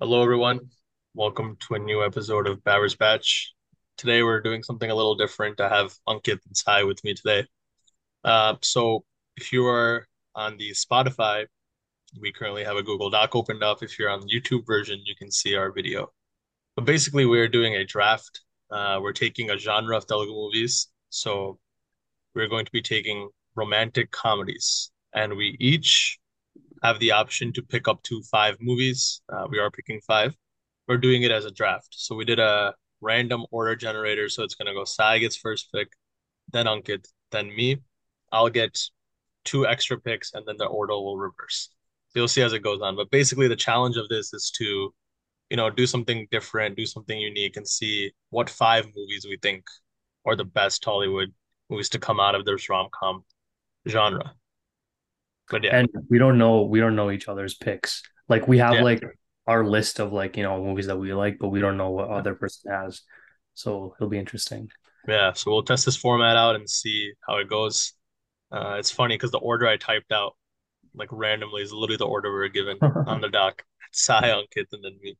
Hello, everyone. Welcome to a new episode of Bowers Batch. Today, we're doing something a little different. I have Ankith and Sai with me today. Uh, so, if you are on the Spotify, we currently have a Google Doc opened up. If you're on the YouTube version, you can see our video. But basically, we're doing a draft. Uh, we're taking a genre of Telugu movies. So, we're going to be taking romantic comedies, and we each have the option to pick up to five movies. Uh, we are picking five. We're doing it as a draft. So we did a random order generator. So it's going to go Sai gets first pick, then Ankith, then me. I'll get two extra picks, and then the order will reverse. So you'll see as it goes on. But basically, the challenge of this is to, you know, do something different, do something unique, and see what five movies we think are the best Tollywood movies to come out of this rom com genre. But yeah. And we don't know we don't know each other's picks. Like we have yeah. like our list of like, you know, movies that we like, but we don't know what other person has. So it'll be interesting. Yeah, so we'll test this format out and see how it goes. Uh, it's funny because the order I typed out, like randomly, is literally the order we were given on the doc. Sai, Ankith, and then me.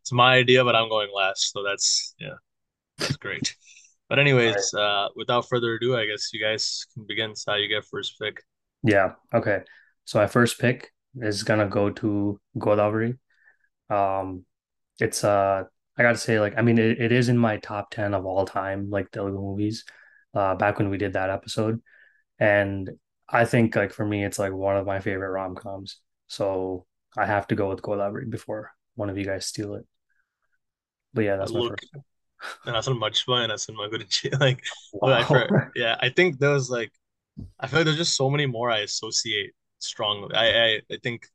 It's my idea, but I'm going last, so that's yeah, that's great. But anyways, right. uh, without further ado, I guess you guys can begin. Sai, you get first pick. Yeah. Okay. So my first pick is gonna go to Godavari. Um, it's uh, I gotta say, like, I mean, it, it is in my top ten of all time, like Telugu movies. Uh, back when we did that episode, and I think like for me, it's like one of my favorite rom coms. So I have to go with Godavari before one of you guys steal it. But yeah, that's Look, my first. That's much fun. That's my good like. Wow. I, yeah, I think those like I feel like there's just so many more I associate strongly. I, I, I think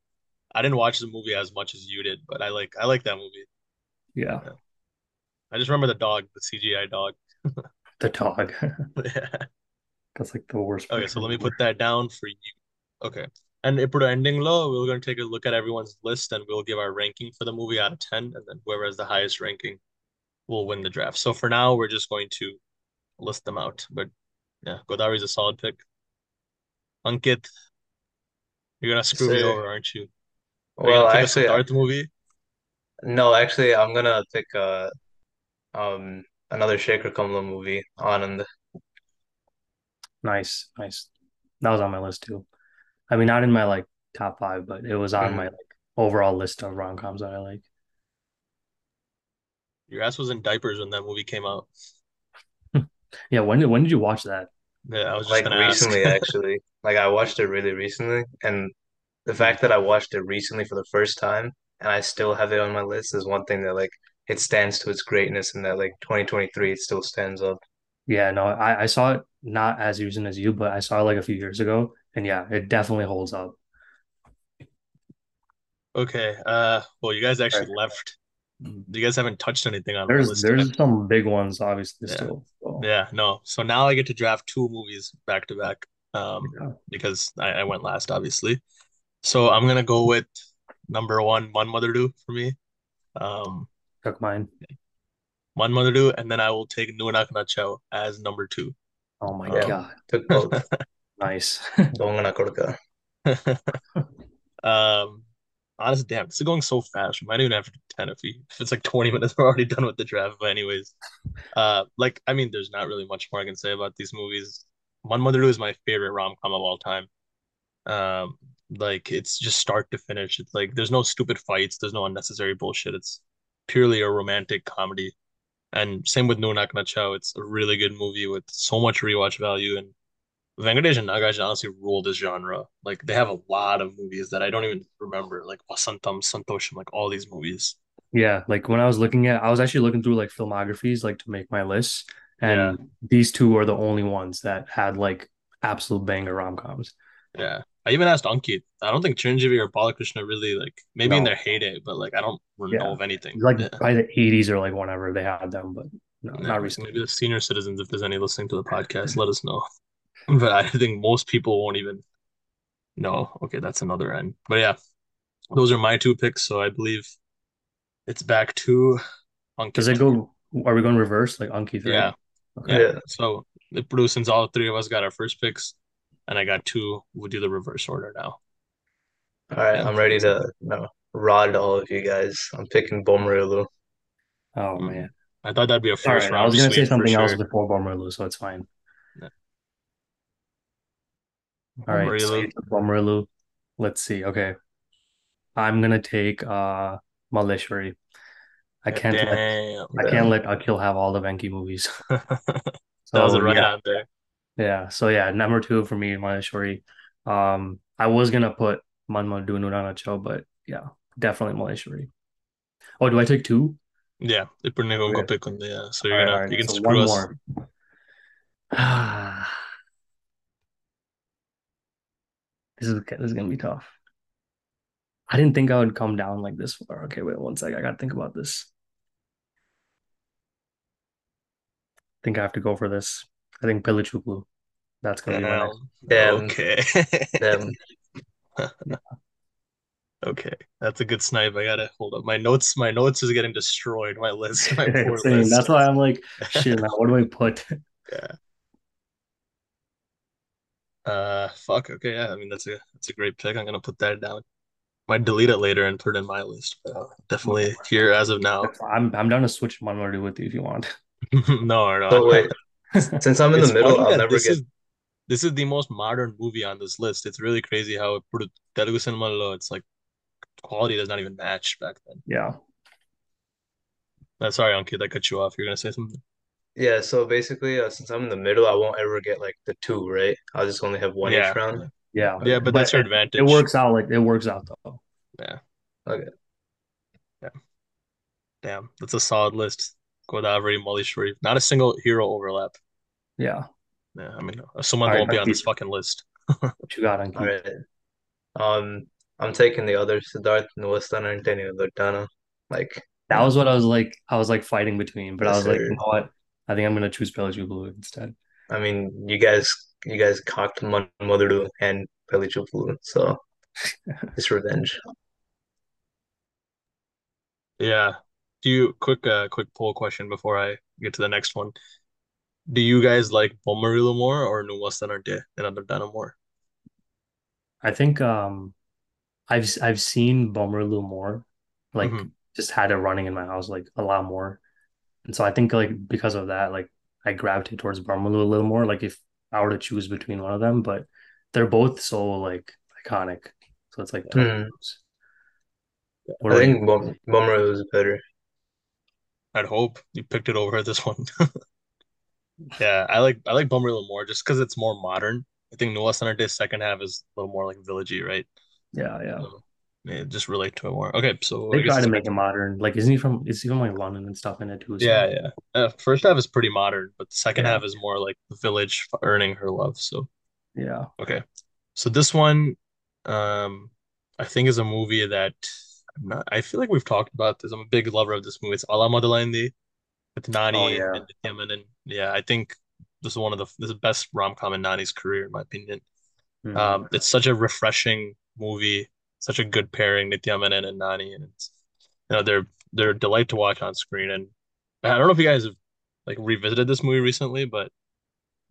I didn't watch the movie as much as you did, but I like I like that movie. Yeah. yeah. I just remember the dog, the CGI dog. the dog. yeah. That's like the worst. Okay, so let me put that down for you. Okay. And if we're ending low, we're going to take a look at everyone's list and we'll give our ranking for the movie out of 10. And then whoever has the highest ranking will win the draft. So for now, we're just going to list them out. But yeah, Godari's a solid pick. Ankith, you're gonna screw me over, aren't you? Are you Well, pick a actually, Siddharth movie? no, actually, I'm gonna pick uh um another Sekhar Kammula movie, Anand. Nice, nice. That was on my list too. I mean, not in my like top five, but it was on my Mhm. like overall list of rom coms that I like. Your ass was in diapers when that movie came out. Yeah, when did when did you watch that? Yeah, I was just Like gonna ask. recently, actually. Like I watched it really recently, and the fact that I watched it recently for the first time and I still have it on my list is one thing that like it stands to its greatness and that like 2023 it still stands up. Yeah, no, I, I saw it not as recent as you, but I saw it like a few years ago, and yeah, it definitely holds up. Okay. Uh, well, you guys actually left. You guys haven't touched anything on the There's list there's some big ones, obviously, Yeah. still. So, Yeah, no. So now I get to draft two movies back to back. Um, yeah. because I, I went last, obviously. So I'm gonna go with number one, Manmadhudu for me. Um, Took mine. Manmadhudu and then I will take Nuvvu Naaku as number two. Oh my Yeah, God. took both. Nice. Dongana Kodaka. Um, honestly, damn, this is going so fast. We might even have to 10 if we if it's like 20 minutes, we're already done with the draft. But anyways, uh, like I mean, there's not really much more I can say about these movies. Manmadhudu is my favorite rom com of all time. Um, like it's just start to finish. It's like there's no stupid fights, there's no unnecessary bullshit. It's purely a romantic comedy. And same with Nuvvu Naaku Nachav. It's a really good movie with so much rewatch value. And Venkatesh and Nagarjuna honestly rule this genre. Like they have a lot of movies that I don't even remember, like Vasantam, Santosham, like all these movies. Yeah, like when I was looking at, I was actually looking through like filmographies, like to make my list, and Yeah, these two are the only ones that had like absolute banger rom coms. yeah. I even asked Ankith. I don't think Chiranjeevi or Balakrishna really like maybe in their heyday, but like I don't really know yeah, of anything. like Yeah. by the eighties or like whenever they had them, but no, Yeah, not recently. maybe the senior citizens, if there's any listening to the podcast, let us know. But I think most people won't even know. Okay, that's another end. But yeah, those are my two picks. So I believe it's back to Does it Ankith. go? Are we going reverse like Ankith, right? Yeah, Okay. yeah. Yeah. So it produced since all three of us got our first picks, and I got two. We'll do the reverse order now. All right, I'm ready to no. rod all of you guys. I'm picking Bommarillu. Oh man. I thought that'd be a first right, I was gonna say sweep for something else sure. before Bommarillu, so it's fine. All right, Bommarillu. Let's see. Okay, I'm gonna take uh Malliswari. I can't damn, let damn. I can't let Akhil have all the Venki movies. so, that was right yeah. out there. Yeah. So yeah, number two for me, Malliswari. Um, I was gonna put Manmadu Nuranacho, but yeah, definitely Malliswari. Oh, do I take two? Yeah, okay. yeah. So you're gonna right, you can so screw one us. More. This is this is gonna be tough. I didn't think I would come down like this far. Okay, wait one sec. I gotta think about this. I think I have to go for this. I think Pelli Choopulu. That's gonna be my next. Damn. Damn. Okay. Damn. Okay, that's a good snipe. I gotta hold up. My notes, my notes is getting destroyed. My list, my poor list. That's why I'm like, shit, now what do I put? Yeah. Uh, fuck. Okay, yeah. I mean, that's a that's a great pick. I'm gonna put that down. Might delete it later and put it in my list. But uh, definitely here as of now. I'm I'm down to switch Manmadu with you if you want. No, no. So wait, since I'm in the middle, I'll never this get is this is the most modern movie on this list. It's really crazy how it put Telugu cinema low. It's like quality does not even match back then. Yeah. Uh, sorry, Ankith, I cut you off. You're gonna say something. Yeah, so basically, uh, since I'm in the middle, I won't ever get like the two, right? I'll just only have one Yeah, each round. Yeah. yeah, but that's your advantage. it works out like it works out though. Yeah. Okay. Yeah. Damn, that's a solid list. Godavari, Malliswari. Not a single hero overlap. Yeah. Yeah, I mean, someone All right, won't be on this fucking list. What you got, Ankith? All right. Um, I'm taking the other Siddharth Nuwastana and Tenio Lodana. Like, That was what I was like. I was like fighting between, but I Yes, was like, you know what? I think I'm gonna choose Pelli Choopulu instead. I mean, you guys, you guys cocked Man Motheru and Pelli Choopulu, so it's revenge. Yeah. Do you quick uh quick poll question before I get to the next one? Do you guys like Bommarillu more or Nuwastanarte and Andardana more? I think um, I've I've seen Bommarillu more, like Mhm. just had it running in my house like a lot more, and so I think like because of that, like I gravitate towards Bommarillu a little more. Like if I were to choose between one of them, but they're both so like iconic, so it's like tough to Hmm. I think you? Bom Bomberu is better. I'd hope you picked it over this one. Yeah, I like I like Bommarillu more just because it's more modern. I think Nuvvostanante's second half is a little more like villagey, right? Yeah, yeah. So, yeah, just relate to it more. Okay, so They try to make it modern. Like, isn't he from? Is he from like London and stuff in it too? Yeah, yeah. Uh, first half is pretty modern, but the second Yeah. half is more like the village earning her love. So yeah. okay, so this one, um, I think is a movie that I'm not. I feel like we've talked about this. I'm a big lover of this movie. It's Ala Modalaindi with Nani Oh yeah. and Nitya Menon. Yeah, I think this is one of the this is the best rom-com in Nani's career, in my opinion. Mhm. Um, it's such a refreshing movie, such a good pairing, Menon and Nani, and it's you know they're they're a delight to watch on screen. And I don't know if you guys have like revisited this movie recently, but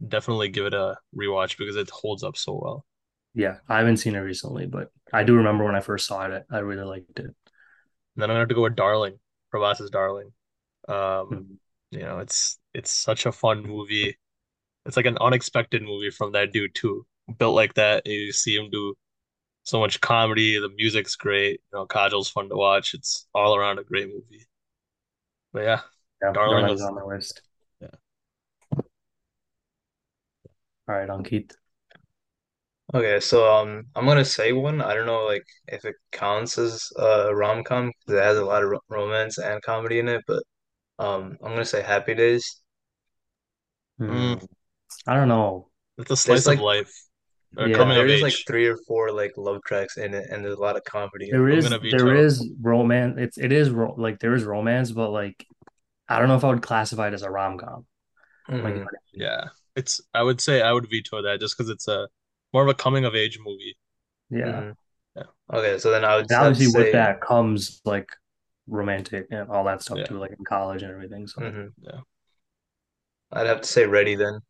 definitely give it a rewatch because it holds up so well. Yeah, I haven't seen it recently, but I do remember when I first saw it, I really liked it. And then I'm gonna have to go with Darling, Prabhas's Darling. Um, Mhm. you know, it's it's such a fun movie. It's like an unexpected movie from that dude too. Built like that, you see him do so much comedy. The music's great. You know, Kajal's fun to watch. It's all around a great movie. But yeah, Yeah, Darling was on the list. Yeah. All right, Ankith. Okay, so um, I'm gonna say one. I don't know, like if it counts as a rom-com because it has a lot of ro romance and comedy in it, but um, I'm gonna say Happy Days. Mm. I don't know. it's a slice like- of life or Yeah. coming of There's like three or four like love tracks in it, and there's a lot of comedy There is there it. is gonna there veto. is romance. It's it is ro like there is romance, but like I don't know if I would classify it as a rom-com. Like, Mhm. Yeah, it's. I would say I would veto that just because it's a more of a coming of age movie. yeah. Mhm. Yeah. Okay, so then I would And have to obviously with that comes like romantic and all that stuff Yeah. too, like in college and everything. So Mhm. Yeah. I'd have to say Ready then.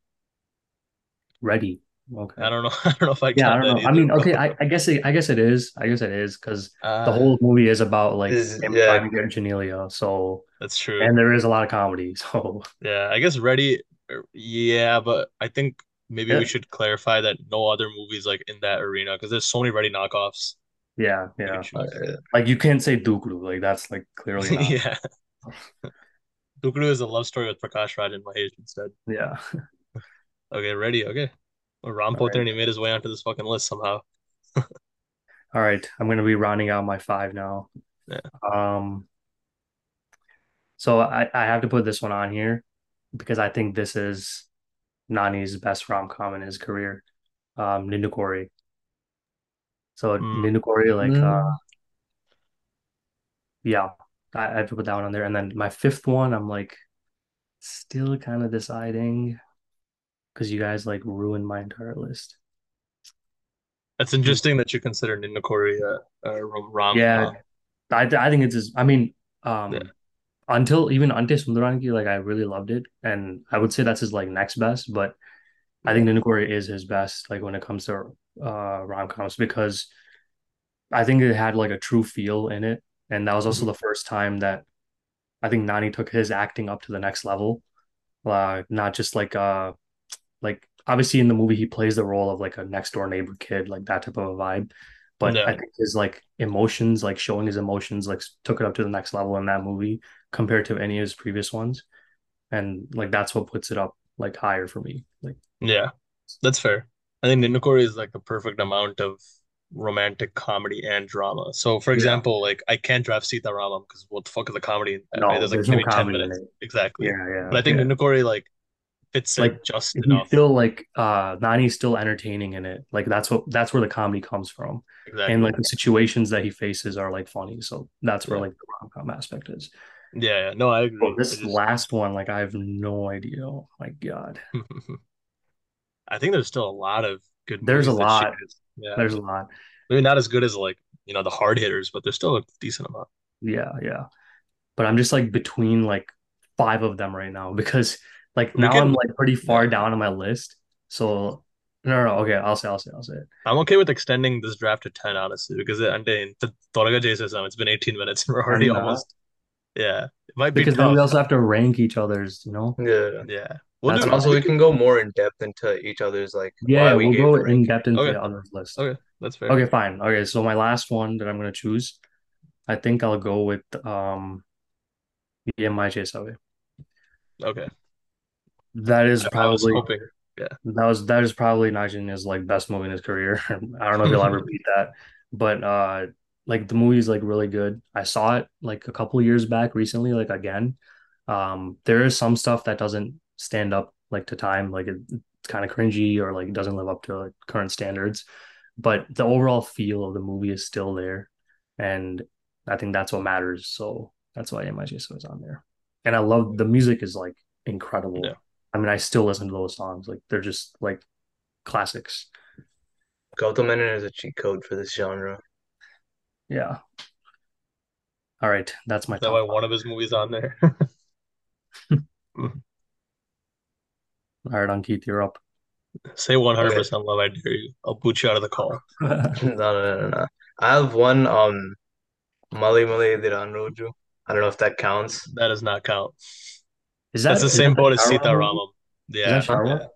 ready. Okay. I don't know. I don't know if I Yeah, I don't that know. I mean, bro. okay, I, I guess it, I guess it is. I guess it is because the Uh, whole movie is about like Is him yeah, trying to get Genelia. So, that's true. and there is a lot of comedy. So, Yeah, I guess Ready. er, Yeah, but I think maybe we should clarify that no other movies like in that arena because there's so many Ready knockoffs yeah, yeah. choose. uh, Like you can't say Duklu. Like that's like clearly not. Yeah, Dukru is a love story with Prakash Raj and Mahesh instead. Yeah. Okay, Ready. Okay, well, Ram All right. Pothineni made his way onto this fucking list somehow. All right. I'm gonna be rounding out my five now. Yeah. Um, so I, I have to put this one on here because I think this is Nani's best rom-com in his career. Um, Ninnu Kori. So Mm, Ninnu Kori, like uh mm, yeah, I, I have to put that one on there. And then my fifth one, I'm like still kind of deciding because you guys like ruined my entire list. that's interesting that you consider Ninnu Kori a, a rom Yeah. I I think it's just, I mean, Yeah, um until even Ante Sundaraniki, like I really loved it. And I would say that's his like next best, but I think Ninnu Kori is his best, like when it comes to uh rom-coms because I think it had like a true feel in it. And that was also Mhm. the first time that I think Nani took his acting up to the next level. Uh, not just like uh like obviously in the movie he plays the role of like a next door neighbor kid, like that type of a vibe. But Yeah, I think his like emotions, like showing his emotions, like took it up to the next level in that movie compared to any of his previous ones. And like that's what puts it up like higher for me. Like yeah, that's fair. I think Ninnu Kori is like the perfect amount of romantic comedy and drama. So, for yeah, example, like I can't draft Sita Ramam because what the fuck is a comedy in that, right? no, There's like there's no maybe 10 comedy in minutes. Exactly. Yeah, yeah, But I think yeah. Ninnu Kori like fits it Like just enough. still like uh Nani's still entertaining in it. Like that's what that's where the comedy comes from. And like the situations that he faces are like funny. So that's where Yeah. like the rom-com aspect is. Yeah, yeah. No, I agree. This just last one, like I have no idea. Oh my God. I think there's still a lot of good There's a movies that she lot. Yeah. There's a lot. Maybe not as good as like, you know, the hard hitters, but there's still a decent amount. Yeah, yeah. But I'm just like between like five of them right now because like we now can, I'm like pretty far down on my list. So no, no, okay, I'll say, I'll say, I'll say it. I'm okay with extending this draft to ten, honestly, because it, I mean, it's been 18 minutes and we're already almost. Yeah, it might be because tough. then we also have to rank each other's. You know. Yeah, yeah. We'll That's do, also, we can go more in depth into each other's like. Yeah, we will go in depth into okay. the other list. Okay, that's fair. Okay, fine. Okay, so my last one that I'm gonna choose, I think I'll go with um, yeah, my Chase Okay. That is I probably. Yeah. that was that is probably Najin's like best movie in his career. I don't know if he'll ever beat that, but uh, like the movie is like really good. I saw it like a couple years back recently, like again. Um, there is some stuff that doesn't stand up like to time, like it, it's kind of cringy or like doesn't live up to like, current standards, but the overall feel of the movie is still there, and I think that's what matters. So that's why MIJ is on there, and I love the music is like incredible. Yeah. I mean, I still listen to those songs. Like they're just like classics. Gautam Menon is a cheat code for this genre. Yeah. All right, that's my Is that why one of his movies on there? five. All right, Ankith, you're up. Say 100% love, I dare you. I'll boot you out of the call. No, no, no, no, no. I have one um Mali Mali Diran Roju. I don't know if that counts. That does not count. Is That's the same that boat as Sita movie? Ramam. Is Yeah, that yeah.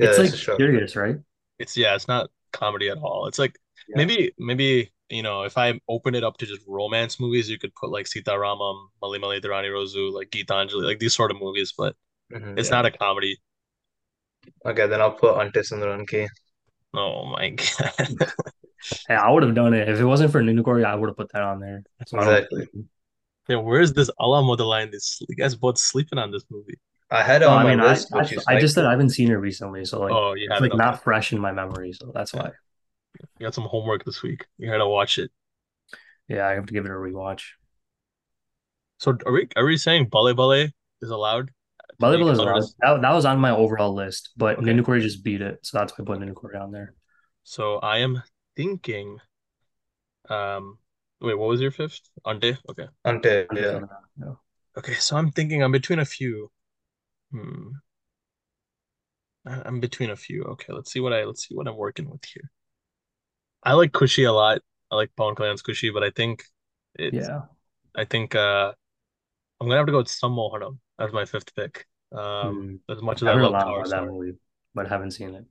Yeah, It's that's like a show. serious, right? It's yeah, it's not comedy at all. It's like Yeah. maybe maybe you know if I open it up to just romance movies, you could put like Sita Ramam, Mali Mali Dharani Rozu, like Geetanjali, like these sort of movies, but Mhm. it's Yeah. not a comedy. Okay, then I'll put Ante Sundaraniki. Oh my God. Hey, I would have done it if it wasn't for Ninnu Kori. I would have put that on there. So I Exactly. Yeah, where's this Ala Modalaindi? This you guys both sleeping on this movie. I had it No, on I my mean, I, list, I, but you I just said I haven't seen it recently, so like Oh, you it's like it. Okay. not fresh in my memory, so that's Yeah. why. You got some homework this week. You gotta watch it. Yeah, I have to give it a rewatch. So are we are we saying Bhale Bhale is allowed to Volleyball make is allowed. this? That, that was on my overall list, but Okay. Ninnu Kori just beat it, so that's why I put Ninnu Kori on there. So I am thinking, um, wait, what was your fifth? Ante? Okay. Ante, yeah. gonna- yeah. Okay, so I'm thinking I'm between a few. Hmm. I- I'm between a few. Okay, let's see what I let's see what I'm working with here. I like Kushi a lot. I like Pawan Kalyan's Kushi, but I think it's Yeah. I think uh I'm gonna have to go with Sammohanam as my fifth pick. Um, Mm. as much as I've I love Power that movie, but haven't seen it.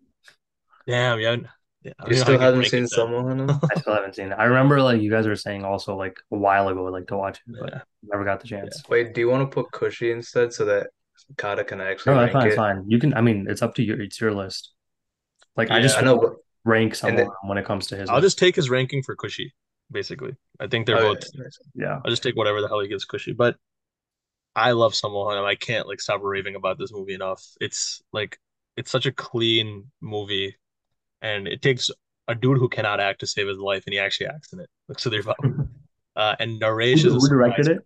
Damn, yeah, yeah. I You even know how still haven't seen ranking that. I still haven't seen it. I remember like you guys were saying also like a while ago like to watch it, but Yeah, never got the chance. Wait, do you want to put Kushi instead so that Kata can actually No, that's fine, it's it? fine. You can I mean it's up to you. It's your list. Like I just I know, won't but rank someone the, when it comes to his I'll list. just take his ranking for Kushi, basically. I think they're oh, okay, both. Yeah. I'll just take whatever the hell he gives Kushi. But I love Sammohanam. I can't like stop raving about this movie enough. It's like it's such a clean movie, and it takes a dude who cannot act to save his life, and he actually acts in it. Like Sudhir Babu. Who, Uh, and Naresh is a who directed it?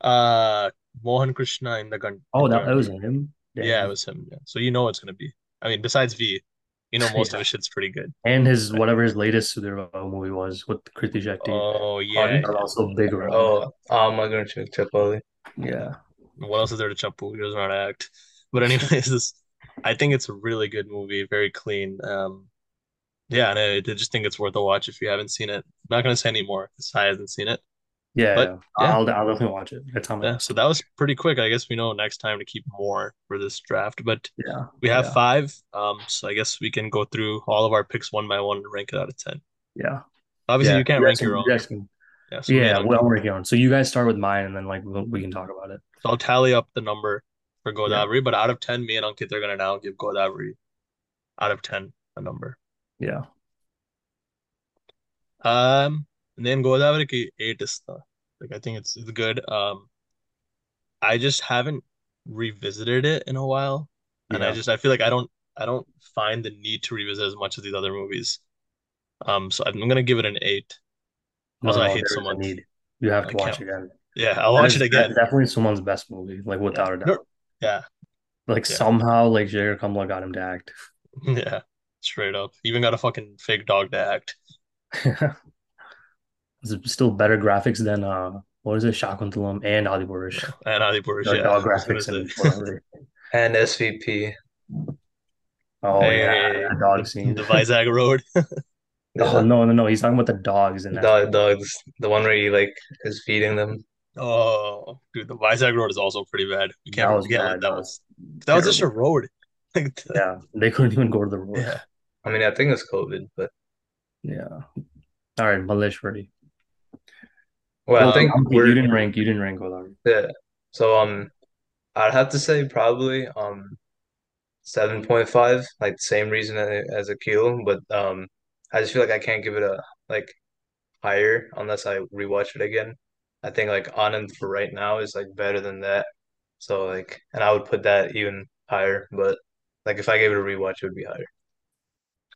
Uh, Mohan Krishna Indraganti Oh, that, that was Durandar. him. Yeah, it was him. Yeah. So you know it's gonna be. I mean, besides V, you know most of Yeah. his shit's pretty good. And his Right? whatever his latest Sudhir movie was with Kriti Shetty. Oh yeah, Pardon? Yeah. also big role. Oh, I'm gonna check Chapali. Yeah. What else is there to Chapu? He doesn't know how to act. But anyways, this, I think it's a really good movie, very clean. Um, yeah, and I, I just think it's worth a watch if you haven't seen it. I'm not gonna say anymore because I hasn't seen it. Yeah, But yeah. I'll I'll definitely watch it. It's on yeah. So that was pretty quick. I guess we know next time to keep more for this draft. But Yeah. we have Yeah. five. Um, so I guess we can go through all of our picks one by one and rank it out of ten. Yeah. Obviously, Yeah. you can't rank your you own. guys can Yeah, so yeah, and well. I'm working on. So you guys start with mine and then like we we can talk about it. So I'll tally up the number for Godavari. Yeah. But out of 10, me and Ankith are going to now give Godavari out of 10 a number. Yeah. Um, then Godavari ki 8 is the, like, I think it's, it's good. Um, I just haven't revisited it in a while. And yeah. I just, I feel like I don't, I don't find the need to revisit as much as these other movies. Um, so I'm going to give it an 8. Also, no, I hate so much. Need. You have to I watch it again. Yeah, I'll watch is, it again. Definitely someone's best movie, like without yeah. a doubt yeah, Like yeah, somehow like Sekhar Kammula got him to act. yeah. Straight up, even got a fucking fake dog to act. It's still better graphics than uh what is it, Shakuntalam and Adipurush. Yeah, and Adi Purush, yeah, dog I was gonna graphics and say. whatever. And SVP. Oh yeah, Hey, that dog scene. the Vizag Road. Oh no, no, no. He's talking about the dogs in Dog, SVP. dogs. The one where he like is feeding them. Oh, dude, the Vizag Road is also pretty bad. You That can't that was you bad. that That was That was just a road. Like, the- Yeah, they couldn't even go to the road. yeah. I mean, I think it's COVID, but Yeah. All right, Malliswari. well, I Well, Um, think Ankith, you we're didn't rank. You didn't rank Godavari. yeah. So um, I'd have to say probably um 7.5, like the same reason a- as Akhil, but um, I just feel like I can't give it a like higher unless I rewatch it again. I think like Anand for right now is like better than that. So like, and I would put that even higher, but like if I gave it a rewatch, it would be higher.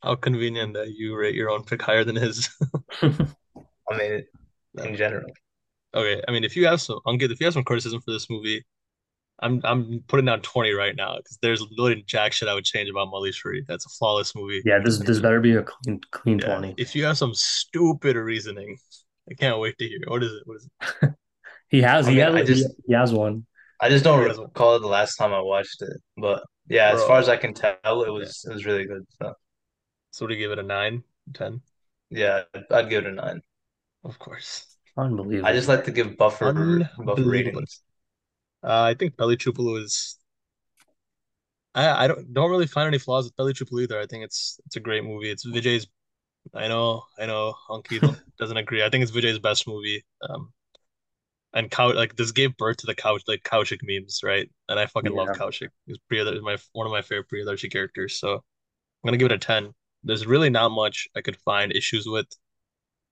How convenient that you rate your own pick higher than his. I mean, in general. Okay, I mean, if you have some, Ankith, if you have some criticism for this movie, I'm I'm putting down 20 right now because there's literally jack shit I would change about Malliswari. That's a flawless movie. Yeah, this this better be a clean clean Yeah. 20. If you have some stupid reasoning, I can't wait to hear. What is it? What is it? He has I he mean, has I just he has one. I just don't He has one. recall the last time I watched it, but yeah, as far as I can tell, it Yeah. was it was really good. So So do you give it a nine, ten. yeah, I'd give it a nine. Of course. Unbelievable. I just like to give buffer buffer Unbelievable. ratings. Uh, I think Pelli Choopulu is. I I don't don't really find any flaws with Pelli Choopulu either. I think it's it's a great movie. It's Vijay's. I know I know Hunky doesn't agree. I think it's Vijay's best movie. Um, and Cow like this gave birth to the couch like Kaushik memes, right? And I fucking love Yeah. Kaushik. He's Priya my one of my favorite Priyadarshi characters. So I'm gonna give it a ten. There's really not much I could find issues with.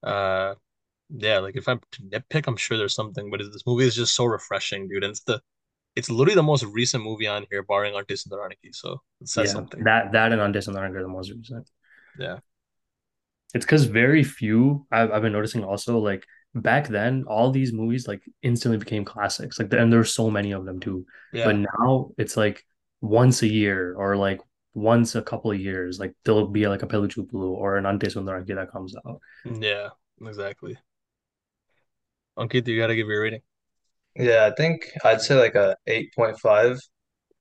Uh, yeah, like if I'm to nitpick, I'm sure there's something, but this movie is just so refreshing, dude. And it's the it's literally the most recent movie on here, barring Ante Sundaraniki. So it says Yeah, something. that that and and Learning are the most recent. Yeah. It's because very few I've I've been noticing also like back then all these movies like instantly became classics like and there's so many of them too. Yeah. But now it's like once a year or like once a couple of years like there'll be like a Pelli Choopulu or an Ante Sundaraniki that comes out. Yeah, exactly. Ankith, you gotta give your rating. Yeah, I think I'd say like a 8.5.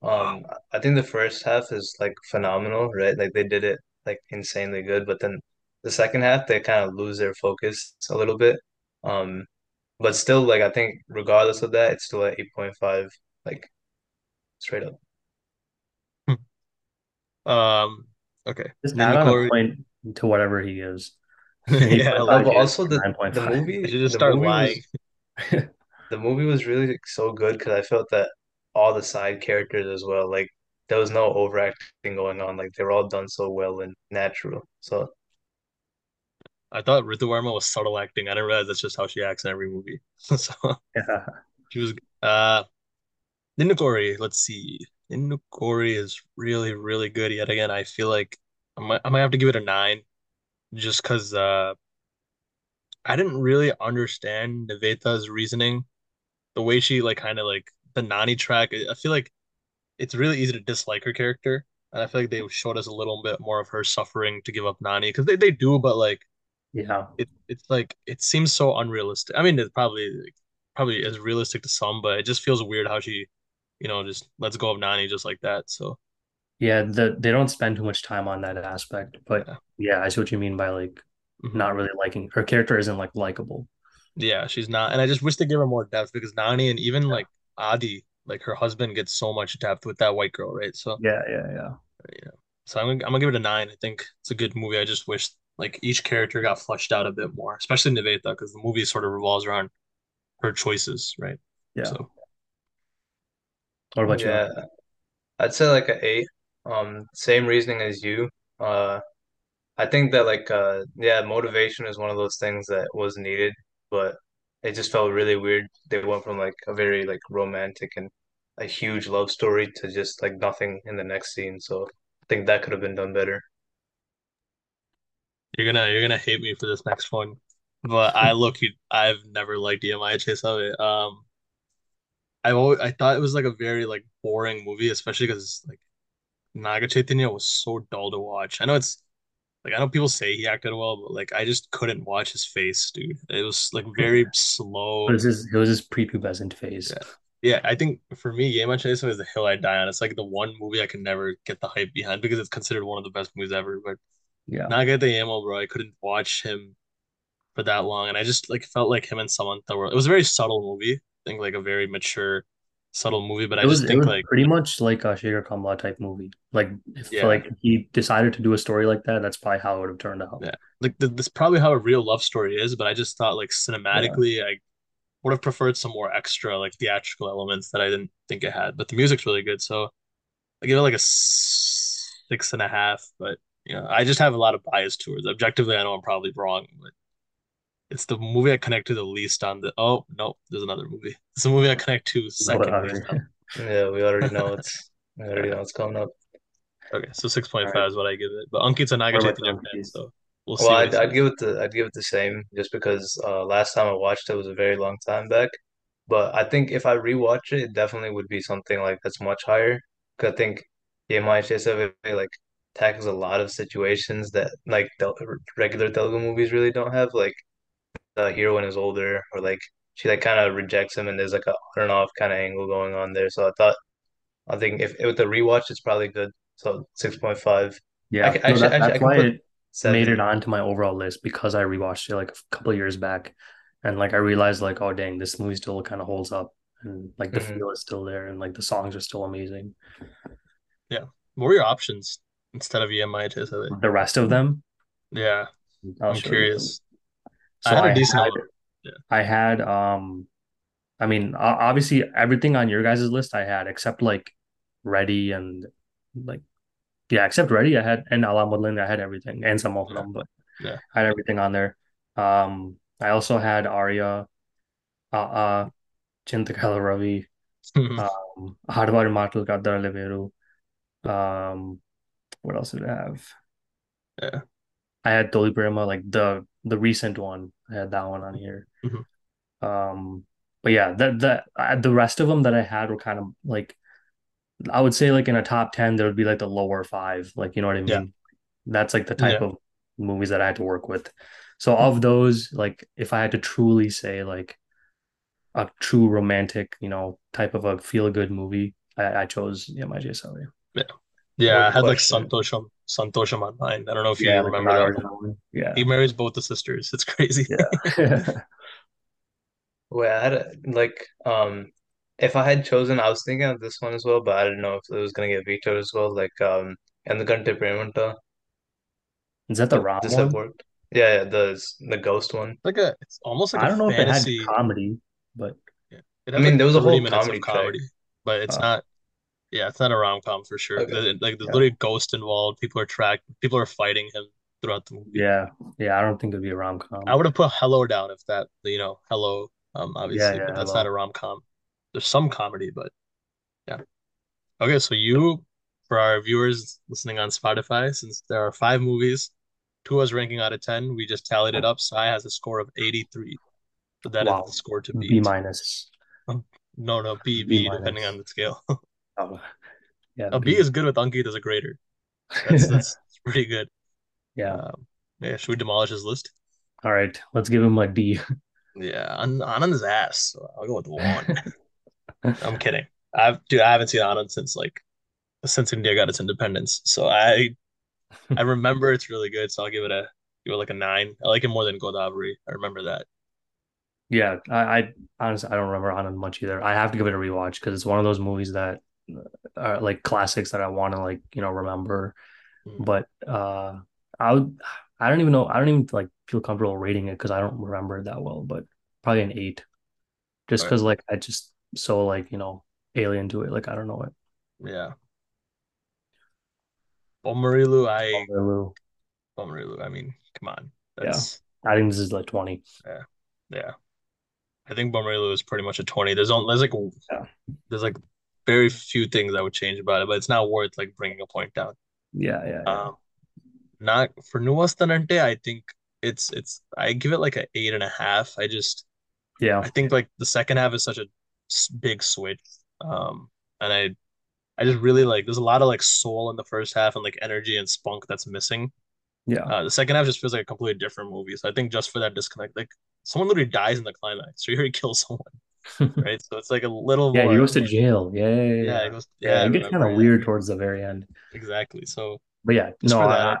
Um, I think the first half is like phenomenal, right? Like they did it like insanely good, but then the second half they kind of lose their focus a little bit. Um, but still, like I think regardless of that, it's still at 8.5, like straight up. Um, okay. Just add on a point to whatever he is. Yeah, like also the the movie, should just the start movie lying. was the movie was really so good because I felt that all the side characters as well, like there was no overacting going on. Like they were all done so well and natural. So I thought Ritu Varma was subtle acting. I didn't realize that's just how she acts in every movie. So Yeah. she was uh Ninnu Kori, let's see. Ninnu Kori is really, really good yet again. I feel like I might I might have to give it a nine just because uh I didn't really understand Niveta's reasoning. The way she like kind of like the Nani track, I I feel like it's really easy to dislike her character. And I feel like they showed us a little bit more of her suffering to give up Nani because they, they do, but like Yeah. it it's like it seems so unrealistic. I mean, it's probably probably is realistic to some, but it just feels weird how she, you know, just lets go of Nani just like that. So Yeah, the they don't spend too much time on that aspect, but yeah, yeah, I see what you mean by like Mhm. not really liking her character isn't like likable. Yeah, she's not, and I just wish they give her more depth because Nani and even Yeah. like Adi, like her husband, gets so much depth with that white girl, right? So Yeah, yeah, yeah. yeah, so I'm gonna, I'm gonna give it a nine. I think it's a good movie. I just wish like each character got fleshed out a bit more, especially Niveta, because the movie sort of revolves around her choices, right? Yeah. So What about you? yeah, I'd say like a eight. Um, same reasoning as you. Uh, I think that like uh yeah, motivation is one of those things that was needed, but it just felt really weird. They went from like a very like romantic and a huge love story to just like nothing in the next scene. So I think that could have been done better. You're gonna you're gonna hate me for this next one, but I look, I've never liked Ye Maaya Chesave. Um, I always I thought it was like a very like boring movie, especially because like Naga Chaitanya was so dull to watch. I know it's like I know people say he acted well, but like I just couldn't watch his face, dude. It was like very It slow. was his it was his prepubescent phase. Yeah. Yeah, I think for me, Game of Chainsaw is the hill I die on. It's like the one movie I can never get the hype behind because it's considered one of the best movies ever. But Yeah. Naga the Yamo, bro, I couldn't watch him for that long, and I just like felt like him and Samantha were. It was a very subtle movie. I think like a very mature, subtle movie. But I was just it think was like pretty much like a Sekhar Kammula type movie. Like if yeah, like he decided to do a story like that, that's probably how it would have turned out. yeah, like th this is probably how a real love story is. But I just thought like Yeah. cinematically, I would have preferred some more extra like theatrical elements that I didn't think it had. But the music's really good, so I give it like a six and a half. But you know, I just have a lot of bias towards. Objectively, I know I'm probably wrong, but it's the movie I connect to the least on the. Oh no, there's another movie. It's the movie I connect to second. Yeah, we already know it's we already Yeah. know it's coming up. Okay, so six point five right. is what I give it. But Ankith's a Naga What about you, Chaitanya fan, so we'll Well, I'd I'd give it the I'd give it the same just because uh last time I watched it was a very long time back. But I think if I rewatch it, it definitely would be something like that's much higher. Cause I think EMI Chase like tackles a lot of situations that like the regular Telugu movies really don't have. Like the heroine is older, or like she like kind of rejects him, and there's like a on and off kind of angle going on there. So I thought I think if with the rewatch, it's probably good. So 6.5. Yeah. I, No, actually that actually I that's can why put it made it onto my overall list because I rewatched it like a couple of years back. And like I realized like, oh dang, this movie still kind of holds up and like the hmm feel is still there and like the songs are still amazing. Yeah, what were your options instead of Ye Maaya Chesave? The rest of them, Yeah, show you. curious. I So had I a decent had. Yeah. I had um I mean obviously everything on your guys' list I had except like Ready and like yeah, except Ready I had and Alam Woodland I had everything and some of Yeah. them, but Yeah. I had everything on there. Um I also had Arya, uh uh Chintakala Ravi, um Hadwari Matul Kaddar Leveru. Um what else did I have? Yeah. I had Dolly Prema, like the the recent one. I had that one on here. Mhm. Um, but yeah, that that the rest of them that I had were kind of like I would say like in a top 10 there would be like the lower five, like you know what I mean? Yeah. That's like the type Yeah. of movies that I had to work with. So of those, like if I had to truly say like a true romantic, you know, type of a feel good movie, I, I chose yeah my JSLA. Yeah. Yeah, I had like question. Santosham Santosham on mine. I don't know if Yeah, you like remember that one. one. Yeah, He marries both the sisters. It's crazy. yeah. Wait, I had a, like um if I had chosen, I was thinking of this one as well, but I didn't know if it was gonna get vetoed as well. Like um Endukante Premanta. Is that the Would Rom this have one? worked? Yeah, yeah, the the ghost one. Like a it's almost like I a don't know if it had fantasy. comedy, but yeah. It I mean, like there was a whole minutes of comedy track. comedy, but it's uh, not yeah, it's not a rom-com for sure. Okay. The- Like there's yeah, literally a ghost involved. People are tracked. People are fighting him throughout the movie. yeah, yeah. I don't think it'd be a rom-com. I would have put Hello down if that, you know, Hello, um, obviously, yeah. but that's not a rom-com. There's some comedy, but yeah. Okay, so you, for our viewers listening on Spotify, since there are five movies, two was ranking out of 10, we just tallied it up. Sai has a score of 83. So that is the score to B minus. Um, No, no, B, B B, depending on the scale. Oh, yeah, A B B. is good with Ankith as a grader. That's that's pretty good. Yeah. Um, yeah, should we demolish his list? All right. Let's give him a D. Yeah, An- Anand's ass. So I'll go with one. I'm kidding. I've dude, I haven't seen Anand since like since India got its independence. So I I remember it's really good. So I'll give it a give it like a nine. I like it more than Godavari. I remember that. Yeah, I, I honestly I don't remember Anand much either. I have to give it a rewatch because it's one of those movies that are like classics that I want to like you know remember. Mm. But uh, I would I don't even know I don't even like feel comfortable rating it because I don't remember it that well. But probably an eight, just All right. because like I just so like you know alien to it. Like I don't know it. Yeah. Bommarillu, I Honolulu. Bommarillu. I mean, come on. Yeah, I think this is like twenty. yeah. Yeah. I think Bommarillu is pretty much a 20. There's only there's like Yeah, there's like very few things I would change about it, but it's not worth like bringing a point down. yeah, yeah, yeah. Um, not for Nuvvostanante, I think it's it's I give it like an eight and a half. I just Yeah, I think like the second half is such a big switch. Um, and I I just really like there's a lot of like soul in the first half and like energy and spunk that's missing. yeah. Uh, the second half just feels like a completely different movie. So I think just for that disconnect, like someone literally dies in the climax, or he kills someone, right? So it's like a little Yeah, he more goes to jail. Yeah, yeah, yeah. Yeah, it goes. Yeah, Yeah, it gets kind of weird towards the very end. exactly. So But yeah, no, that, I I.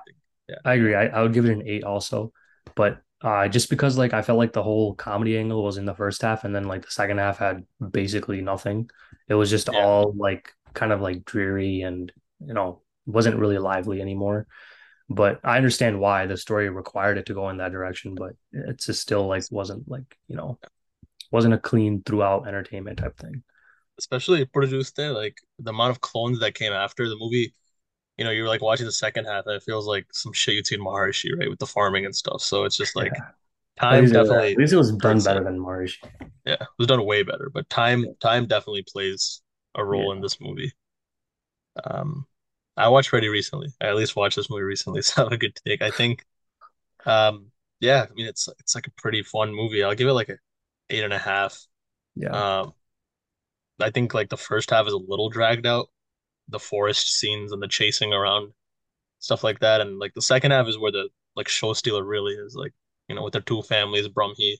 Yeah, I agree. I, I would give it an eight also. But uh, just because like I felt like the whole comedy angle was in the first half, and then like the second half had basically nothing. It was just all like kind of like dreary and you know wasn't really lively anymore. But I understand why the story required it to go in that direction, but it's just still like wasn't like you know wasn't a clean throughout entertainment type thing. Especially produced there, like the amount of clones that came after the movie. You know, you're like watching the second half, and it feels like some shit you'd see in Maharshi, right, with the farming and stuff. So it's just like Yeah, time at definitely least it was done better than Marish. Yeah, it was done way better, but time Yeah, time definitely plays a role in this movie. Um, I watched Ready recently. I at least watched this movie recently, so I have a good take. I think, um, yeah, I mean it's it's like a pretty fun movie. I'll give it like a eight and a half. yeah, Um, I think like the first half is a little dragged out, the forest scenes and the chasing around stuff like that, and like the second half is where the like show stealer really is, like you know with their two families, Brahmi.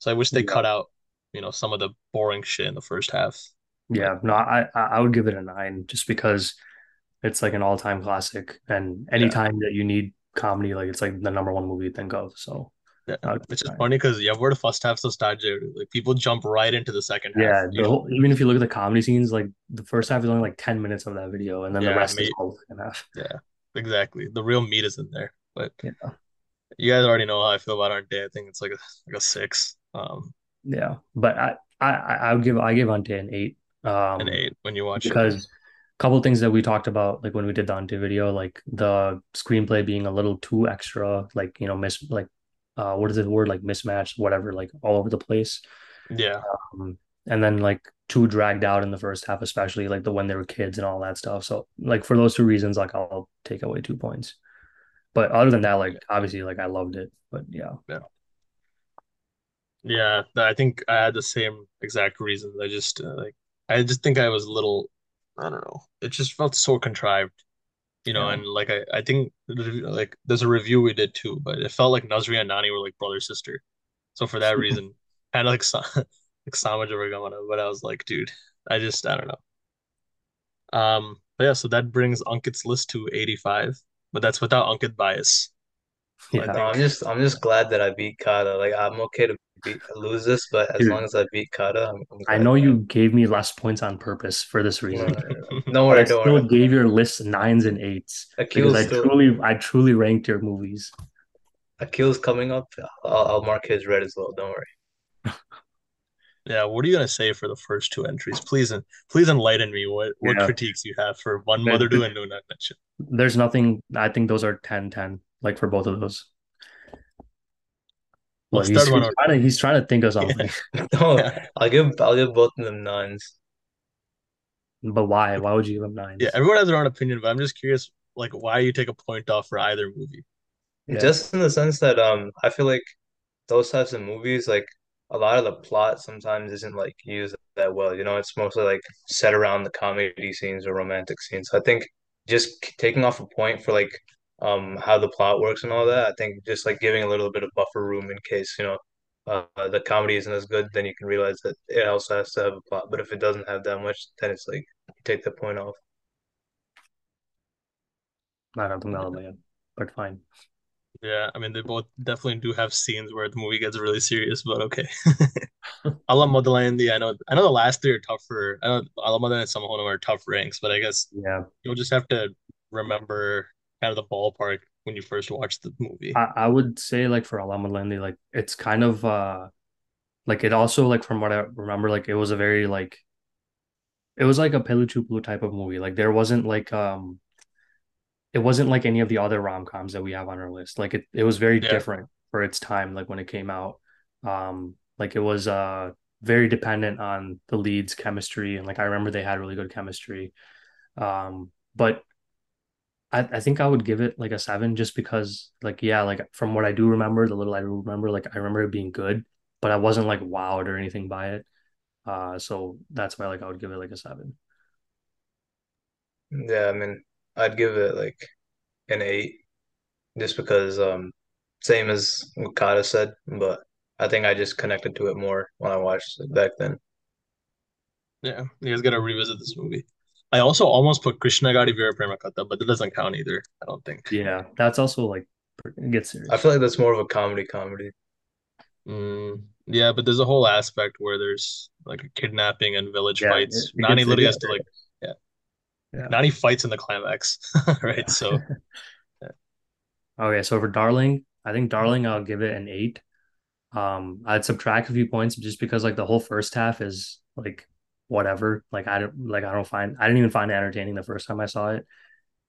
So I wish they yeah. cut out you know some of the boring shit in the first half, Yeah, no, I I would give it a nine just because it's like an all-time classic, and yeah, anytime that you need comedy, like it's like the number one movie you think of. So yeah. I would give Which is funny because yeah, where the first half so started, like people jump right into the second half. Yeah, whole even if you look at the comedy scenes, like the first half is only like 10 minutes of that video, and then the yeah, rest is all the second half. yeah, exactly. The real meat is in there, but Yeah, you guys already know how I feel about Day. I think it's like a like a six, um, yeah. But I I I would give I give Ante an eight. an Um, eight when you watch it. because a couple things that we talked about, like when we did the Ante video, like the screenplay being a little too extra, like you know, miss like uh what is the word like mismatched, whatever, like all over the place. Yeah, Um, and then like too dragged out in the first half, especially like the when they were kids and all that stuff. So like for those two reasons, like I'll take away two points. But other than that, like obviously, like I loved it. But yeah, yeah. Yeah, I think I had the same exact reasons. I just uh, like I just think I was a little I don't know. It just felt so contrived, you know, yeah, and like I I think like there's a review we did too, but it felt like Nazri and Nani were like brother sister. So for that reason, kind of like like Sama Javagamana, but I was like, dude, I just I don't know. Um, but yeah, so that brings Ankith's list to 85, but that's without Ankith bias. So I Yeah, No, I'm just I'm just glad that I beat Kata. Like I'm okay to beat lose this, but as long as I beat Kata, I'm, I'm I know you gave me less points on purpose for this reason, no, no, no. Don't I don't still worry. gave your list nines and eights because I still truly, I truly ranked your movies. Akhil's coming up. I'll, I'll mark his red as well. Don't worry. yeah, what are you gonna say for the first two entries? Please, and please enlighten me. What what Yeah, critiques you have for One Mother Do and No Not Mention? there's nothing. I think those are 10 10, like for both of those. We'll Well, he's, he's trying to he's trying to think of something. No, I'll give I'll give both of them nines. But why? Why would you give them nines? Yeah, everyone has their own opinion, but I'm just curious, like, why you take a point off for either movie. Yeah, Just in the sense that um I feel like those types of movies, like a lot of the plot sometimes isn't like used that well. You know, it's mostly like set around the comedy scenes or romantic scenes. So I think just taking off a point for like um how the plot works and all that, I think just like giving a little bit of buffer room in case, you know, uh, the comedy isn't as good, then you can realize that it also has to have a plot. But if it doesn't have that much, then it's like you take the point off. I don't think that'll be it, but fine. Yeah, I mean, they both definitely do have scenes where the movie gets really serious, but okay. Ala Modalaindi, I know, I know the last three are tougher. I know Ala Modalaindi and some of them are tough ranks, but I guess Yeah, you'll just have to remember kind of the ballpark when you first watch the movie. I, I would say like for Ala Modalaindi, like it's kind of uh like it also like from what I remember, like it was a very like it was like a Pelli Choopulu type of movie. Like there wasn't like um it wasn't like any of the other rom-coms that we have on our list. Like it, it was very Yeah, different for its time, like when it came out. Um, like it was uh very dependent on the leads' chemistry, and like I remember they had really good chemistry. Um, but I, I think I would give it like a seven just because like yeah, like from what I do remember, the little I remember, like I remember it being good, but I wasn't like wowed or anything by it. Uh, so that's why like I would give it like a seven. Yeah, I mean, I'd give it like an eight just because um same as what Kata said, but I think I just connected to it more when I watched it back then. yeah, you guys gotta revisit this movie. I also almost put Krishna Gadi Veera Prema but that doesn't count either, I don't think. Yeah, that's also like it gets I feel like that's more of a comedy comedy. Mm, yeah, but there's a whole aspect where there's like a kidnapping and village Yeah, fights. it Nani gets literally gets has to like, yeah, Yeah. Nani fights in the climax, right? Yeah. So, yeah. Okay, so for Darling, I think Darling I'll give it an eight. Um, I'd subtract a few points just because like the whole first half is like whatever. Like I don't like I don't find I didn't even find it entertaining the first time I saw it.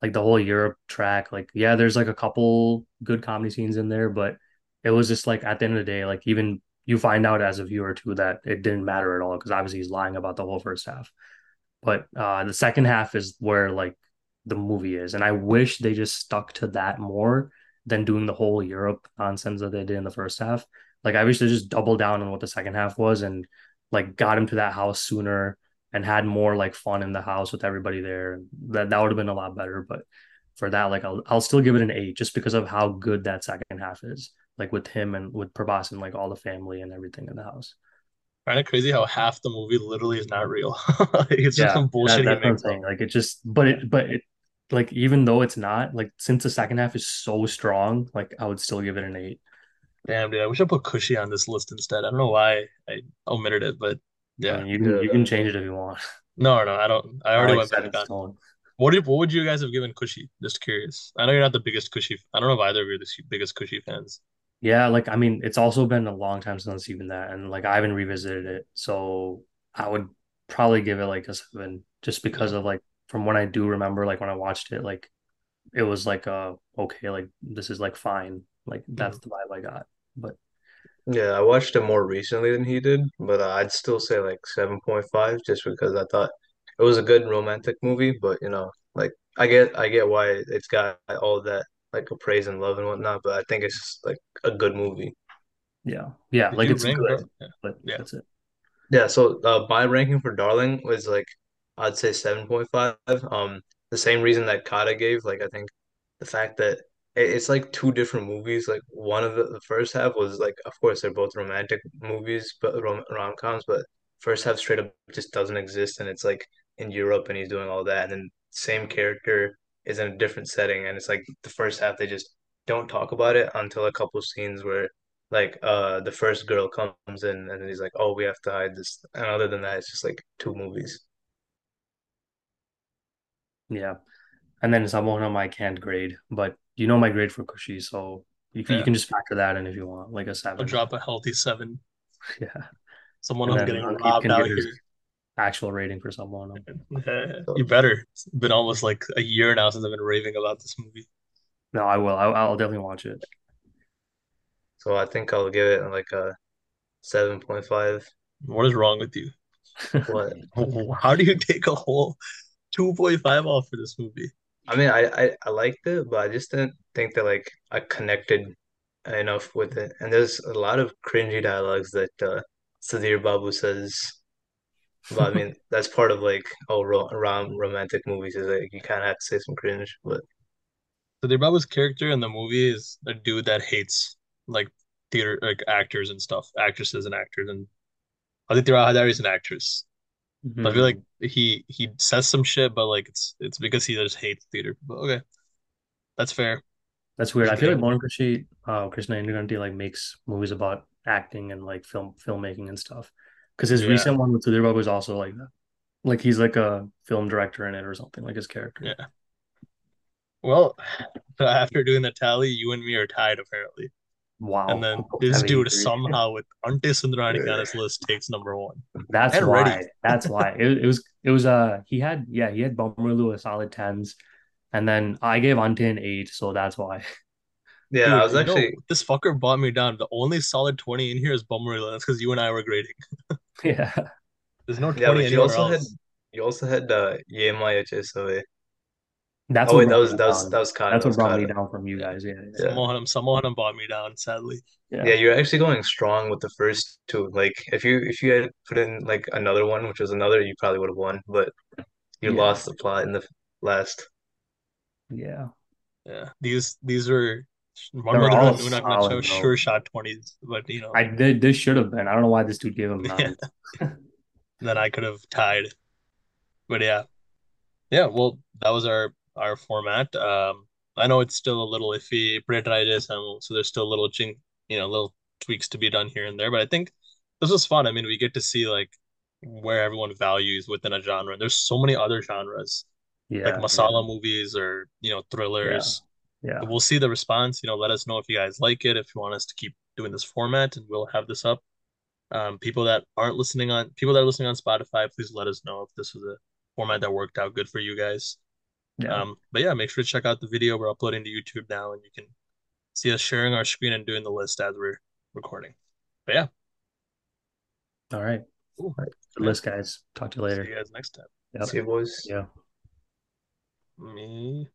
Like the whole Europe track, like yeah, there's like a couple good comedy scenes in there, but it was just like at the end of the day, like even you find out as a viewer too that it didn't matter at all because obviously he's lying about the whole first half. But uh the second half is where like the movie is. And I wish they just stuck to that more than doing the whole Europe nonsense that they did in the first half. Like I wish they just doubled down on what the second half was and like got him to that house sooner and had more like fun in the house with everybody there. That that would have been a lot better. But for that, like I'll I'll still give it an eight just because of how good that second half is. Like with him and with Prabhas and like all the family and everything in the house. Kind of crazy how half the movie literally is not real. Like, it's just some bullshit he that's what I'm makes up. saying. Like it just, but it, but it, like even though it's not, like since the second half is so strong, like I would still give it an eight. Damn, dude, I wish I put Kushi on this list instead. I don't know why I omitted it, but I yeah. mean, you can Yeah, you can change it if you want. No, no, I don't. I I already like went set back in on. stone. What do you, what would you guys have given Kushi? Just curious. I know you're not the biggest Kushi. I don't know if either of you are the biggest Kushi fans. Yeah, like I mean, it's also been a long time since even that, and like I haven't revisited it, so I would probably give it like a seven, just because Yeah. of like from what I do remember, like when I watched it, like it was like uh okay, like this is like fine, like Mhm. that's the vibe I got. But Yeah, I watched it more recently than he did, but uh, I'd still say like 7.5 just because I thought it was a good romantic movie, but you know, like I get I get why it's got all that like praise and love and whatnot, but I think it's just like a good movie. yeah, yeah, Did like it's rank, bro? good, Yeah. but Yeah. that's it. Yeah, so uh, my ranking for Darling was like I'd say 7.5. Um, the same reason that Kata gave, like I think the fact that it, it's like two different movies. Like one of the, the first half was like, of course, they're both romantic movies, but rom rom-coms, but first half straight up just doesn't exist, and it's like in Europe and he's doing all that, and then same character is in a different setting, and it's like the first half they just don't talk about it until a couple scenes where like uh the first girl comes in and he's like, oh, we have to hide this, and other than that, it's just like two movies. Yeah. And then Sammohanam I can't grade, but you know my grade for Kushi, so you can, you can just factor that in if you want, like a I'll seven. drop a healthy seven. Yeah. Someone And who's getting robbed out give here. actual rating for Sammohanam. You better. It's been almost like a year now since I've been raving about this movie. No, I will. I, I'll definitely watch it. So I think I'll give it like a seven point five. What is wrong with you? What? How do you take a whole 2.5 off for this movie? I mean, I, I I liked it, but I just didn't think that like I connected enough with it. And there's a lot of cringy dialogues that uh, Sudhir Babu says. But I mean, that's part of like oh, ro rom romantic movies is like you kind of have to say some cringe. But So Babu's character in the movie is a dude that hates like theater like actors and stuff, actresses and actors, and Aditi Rao Hydari is an actress. But I feel like Mhm. he he says some shit, but like it's it's because he just hates theater. But okay, that's fair. That's weird. I feel like. Bonam Kushi, uh, Krishna Indraganti like makes movies about acting and like film filmmaking and stuff. Because his Yeah. recent one with Sudhir is also like that. Like he's like a film director in it or something, like his character. Yeah. Well, after doing the tally, you and me are tied apparently. Wow. And then this Heavy dude somehow with Ante Sundarani on his list takes number one. That's and why. ready. That's why. It, it was it was uh he had yeah, he had Bommarillu a solid tens. And then I gave Ante an eight, so that's why. yeah, Dude, I was you know, actually this fucker bought me down. The only solid 20 in here is Bommarillu. That's because you and I were grading. yeah. There's no 20 yeah, but you anywhere also had else. you also had uh, Ye Maaya Chesave. That's Oh what wait, that brought was me that was down. that was Kata. That's what was brought me down from you Yeah. guys. Yeah, yeah. Yeah. Sammohanam, Sammohanam bought me down, sadly. Yeah. Yeah, you're actually going strong with the first two. Like if you if you had put in like another one, which was another, you probably would have won, but you Yeah. lost the plot in the last. Yeah. Yeah. These these were They're all and Nunak Nacho solid, bro. sure shot 20s, but you know, I did this should have been. I don't know why this dude gave him Yeah. nine. then I could have tied. But yeah. Yeah, well, that was our our format. Um, I know it's still a little iffy, pre-tritis, and so there's still a little ching, you know, little tweaks to be done here and there. But I think this was fun. I mean, we get to see like where everyone values within a genre. There's so many other genres, yeah, like Yeah. masala movies or you know thrillers. Yeah. We'll see the response. You know, let us know if you guys like it, if you want us to keep doing this format, and we'll have this up. Um, people that aren't listening on people that are listening on Spotify, please let us know if this was a format that worked out good for you guys. Yeah. Um, but yeah, make sure to check out the video. We're uploading to YouTube now, and you can see us sharing our screen and doing the list as we're recording. But yeah, All right. cool. All right. Good Yeah. list, guys. Talk to you later. See later. you guys next time. Yep. See you, boys. Yeah. Me.